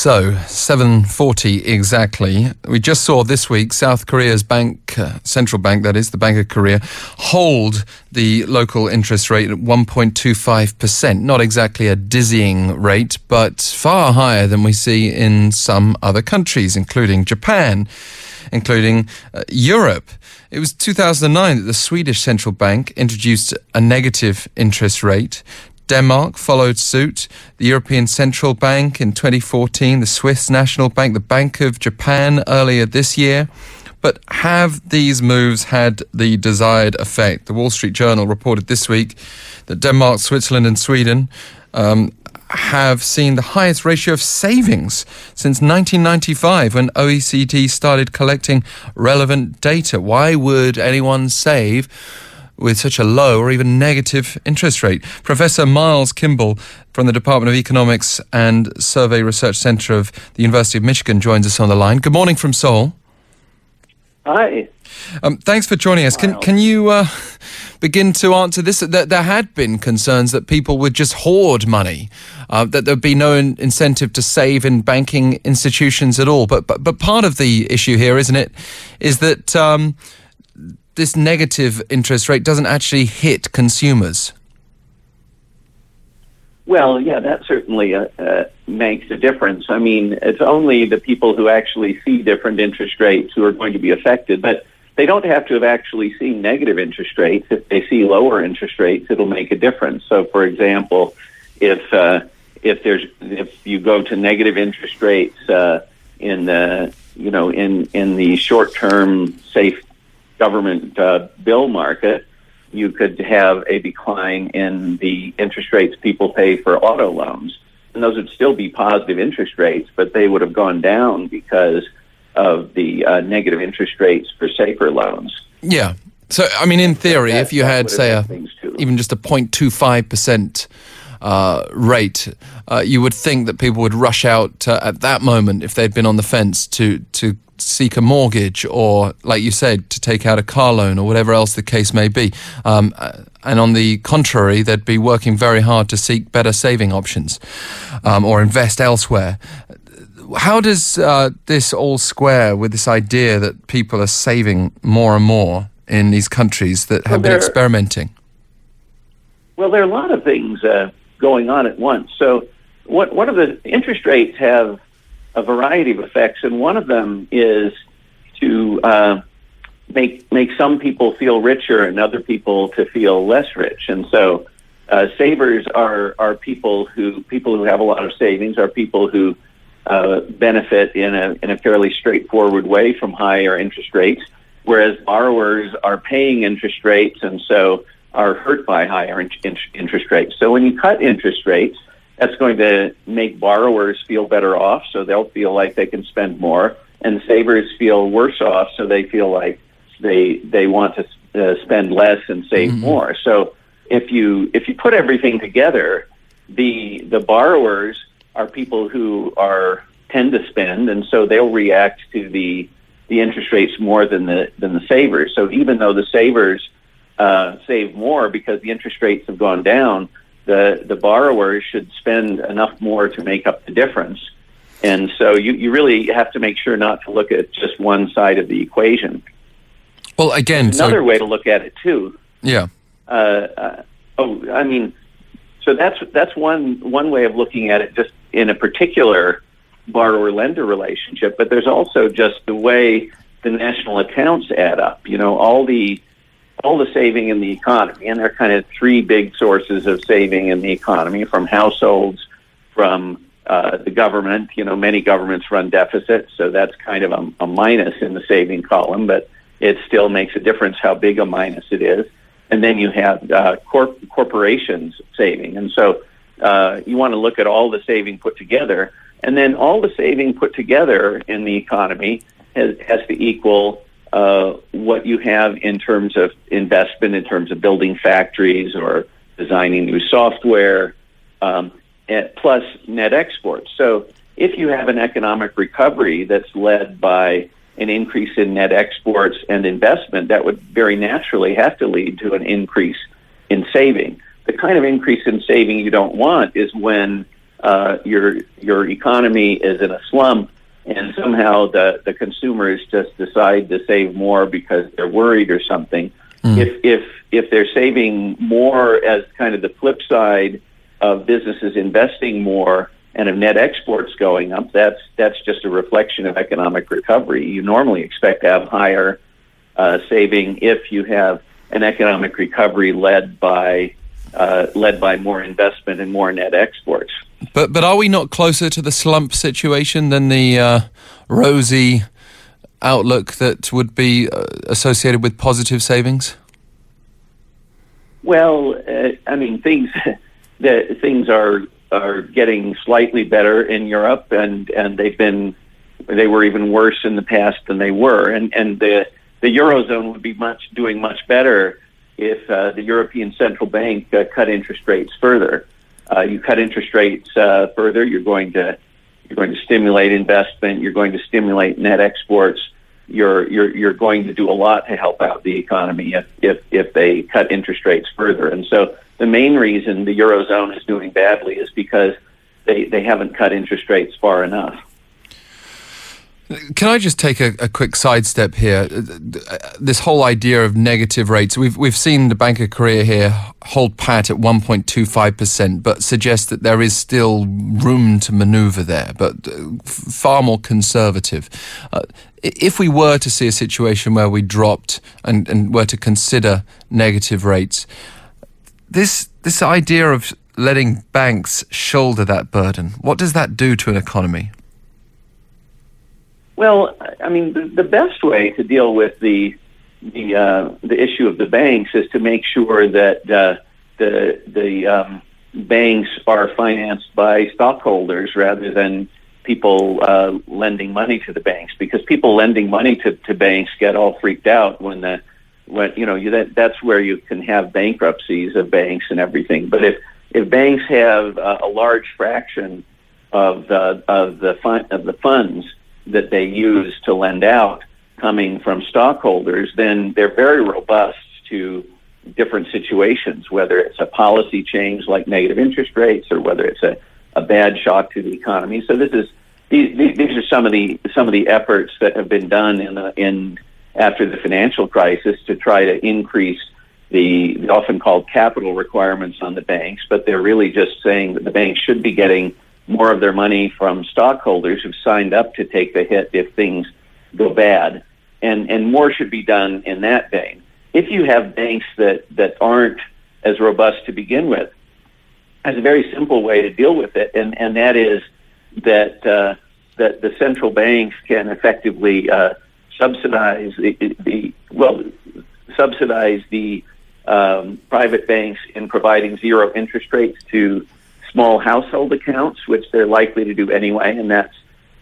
So, 7:40 exactly. We just saw this week South Korea's bank, uh, central bank, that is the Bank of Korea, hold the local interest rate at 1.25%. Not exactly a dizzying rate, but far higher than we see in some other countries, including Japan, including uh, Europe. It was 2009 that the Swedish central bank introduced a negative interest rate. Denmark followed suit, the European Central Bank in 2014, the Swiss National Bank, the Bank of Japan earlier this year. But have these moves had the desired effect? The Wall Street Journal reported this week that Denmark, Switzerland, and Sweden um, have seen the highest ratio of savings since 1995 when OECD started collecting relevant data. Why would anyone save? With such a low or even negative interest rate. Professor Miles Kimball from the Department of Economics and Survey Research Center of the University of Michigan joins us on the line. Good morning from Seoul. Hi. Um, thanks for joining us. Can, can you uh, begin to answer this? There, there had been concerns that people would just hoard money, uh, that there'd be no in- incentive to save in banking institutions at all. But, but, but part of the issue here, isn't it, is that. Um, this negative interest rate doesn't actually hit consumers? Well, yeah, that certainly uh, uh, makes a difference. I mean, it's only the people who actually see different interest rates who are going to be affected, but they don't have to have actually seen negative interest rates. If they see lower interest rates, it'll make a difference. So, for example, if uh, if there's if you go to negative interest rates uh, in the you know in in the short term safe government uh, bill market, you could have a decline in the interest rates people pay for auto loans. And those would still be positive interest rates, but they would have gone down because of the uh, negative interest rates for safer loans. Yeah. So, I mean, in theory, if you had, say, a, even just a 0.25% uh, rate, uh, you would think that people would rush out uh, at that moment if they'd been on the fence to to seek a mortgage or, like you said, to take out a car loan or whatever else the case may be. Um, and on the contrary, they'd be working very hard to seek better saving options um, or invest elsewhere. How does uh, this all square with this idea that people are saving more and more in these countries that have well, been experimenting? Well, there are a lot of things uh, going on at once. So, what, one of the interest rates have a variety of effects, and one of them is to uh, make make some people feel richer and other people to feel less rich. And so, uh, savers are are people who people who have a lot of savings are people who uh, benefit in a in a fairly straightforward way from higher interest rates, whereas borrowers are paying interest rates and so are hurt by higher in- interest rates. So when you cut interest rates that's going to make borrowers feel better off, so they'll feel like they can spend more, and savers feel worse off, so they feel like they they want to uh, spend less and save mm-hmm. more. So if you if you put everything together, the the borrowers are people who are tend to spend, and so they'll react to the the interest rates more than the than the savers. So even though the savers uh, save more because the interest rates have gone down, the the borrowers should spend enough more to make up the difference. And so you, you really have to make sure not to look at just one side of the equation. Well, again, another so, way to look at it too. Yeah. Uh, uh, oh, I mean, so that's that's one one way of looking at it, just in a particular borrower lender relationship. But there's also just the way the national accounts add up. You know, all the all the saving in the economy, and there are kind of three big sources of saving in the economy from households, from uh, the government. You know, many governments run deficits, so that's kind of a, a minus in the saving column, but it still makes a difference how big a minus it is. And then you have uh, corp- corporations saving, and so uh, you want to look at all the saving put together, and then all the saving put together in the economy has, has to equal uh, what you have in terms of investment, in terms of building factories or designing new software, um, plus net exports. So if you have an economic recovery that's led by an increase in net exports and investment, that would very naturally have to lead to an increase in saving. The kind of increase in saving you don't want is when uh, your your economy is in a slump and somehow the, the consumers just decide to save more because they're worried or something. Mm. If if if they're saving more as kind of the flip side of businesses investing more and of net exports going up, that's that's just a reflection of economic recovery. You normally expect to have higher uh, saving if you have an economic recovery led by uh, led by more investment and more net exports. But but are we not closer to the slump situation than the uh, rosy outlook that would be uh, associated with positive savings? Well, uh, I mean things the things are are getting slightly better in Europe, and and they've been they were even worse in the past than they were, and and the the eurozone would be much doing much better if uh, the European Central Bank uh, cut interest rates further. Uh, you cut interest rates uh, further, you're going to you're going to stimulate investment. You're going to stimulate net exports. You're you're you're going to do a lot to help out the economy if if if they cut interest rates further. And so the main reason the eurozone is doing badly is because they they haven't cut interest rates far enough. Can I just take a, a, quick sidestep here? This whole idea of negative rates. We've we've seen the Bank of Korea here hold pat at 1.25 percent, but suggest that there is still room to manoeuvre there, but uh, far more conservative. Uh, if we were to see a situation where we dropped and, and were to consider negative rates, this this idea of letting banks shoulder that burden, what does that do to an economy? Well, I mean, the, best way to deal with the the uh, the issue of the banks is to make sure that uh, the the um, banks are financed by stockholders rather than people uh, lending money to the banks. Because people lending money to, to banks get all freaked out when the when you know you, that that's where you can have bankruptcies of banks and everything. But if if banks have uh, a large fraction of the of the fun, of the funds that they use to lend out coming from stockholders, then they're very robust to different situations, whether it's a policy change like negative interest rates or whether it's a, a bad shock to the economy. So this is these, these are some of the some of the efforts that have been done in the, in after the financial crisis to try to increase the, the often called capital requirements on the banks, but they're really just saying that the banks should be getting more of their money from stockholders who've signed up to take the hit if things go bad. And, and more should be done in that vein. If you have banks that, that aren't as robust to begin with, there's a very simple way to deal with it, and, and that is that, uh, that the central banks can effectively uh, subsidize the, the, well, subsidize the um, private banks in providing zero interest rates to small household accounts, which they're likely to do anyway, and that's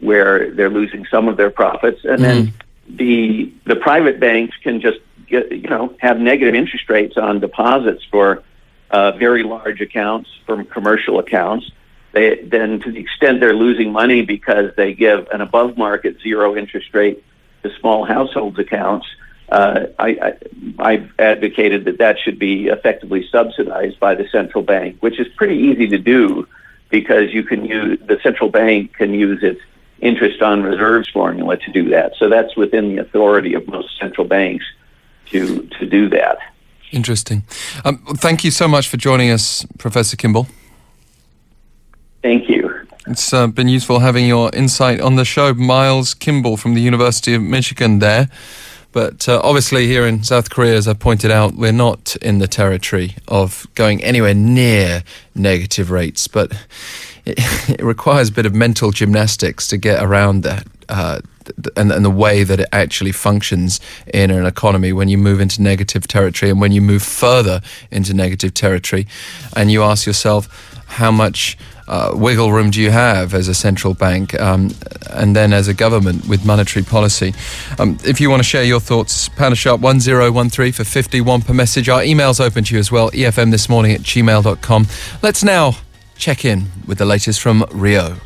where they're losing some of their profits. And mm-hmm. then the the private banks can just get, you know have negative interest rates on deposits for uh, very large accounts from commercial accounts. They then, to the extent they're losing money because they give an above market zero interest rate to small households accounts, uh, I, I, have advocated that that should be effectively subsidized by the central bank, which is pretty easy to do because you can use the central bank can use its interest on reserves formula to do that. So that's within the authority of most central banks to to do that. Interesting. Um, thank you so much for joining us, Professor Kimball. Thank you. It's uh, been useful having your insight on the show. Miles Kimball from the University of Michigan there. But uh, obviously, here in South Korea, as I pointed out, we're not in the territory of going anywhere near negative rates. But it, it requires a bit of mental gymnastics to get around that. Uh, and, and, the way that it actually functions in an economy when you move into negative territory and when you move further into negative territory, and you ask yourself how much uh, wiggle room do you have as a central bank um, and then as a government with monetary policy? Um, if you want to share your thoughts, pound sharp 1013 for 51 per message. Our email's open to you as well, efm this morning at gmail.com. Let's now check in with the latest from Rio.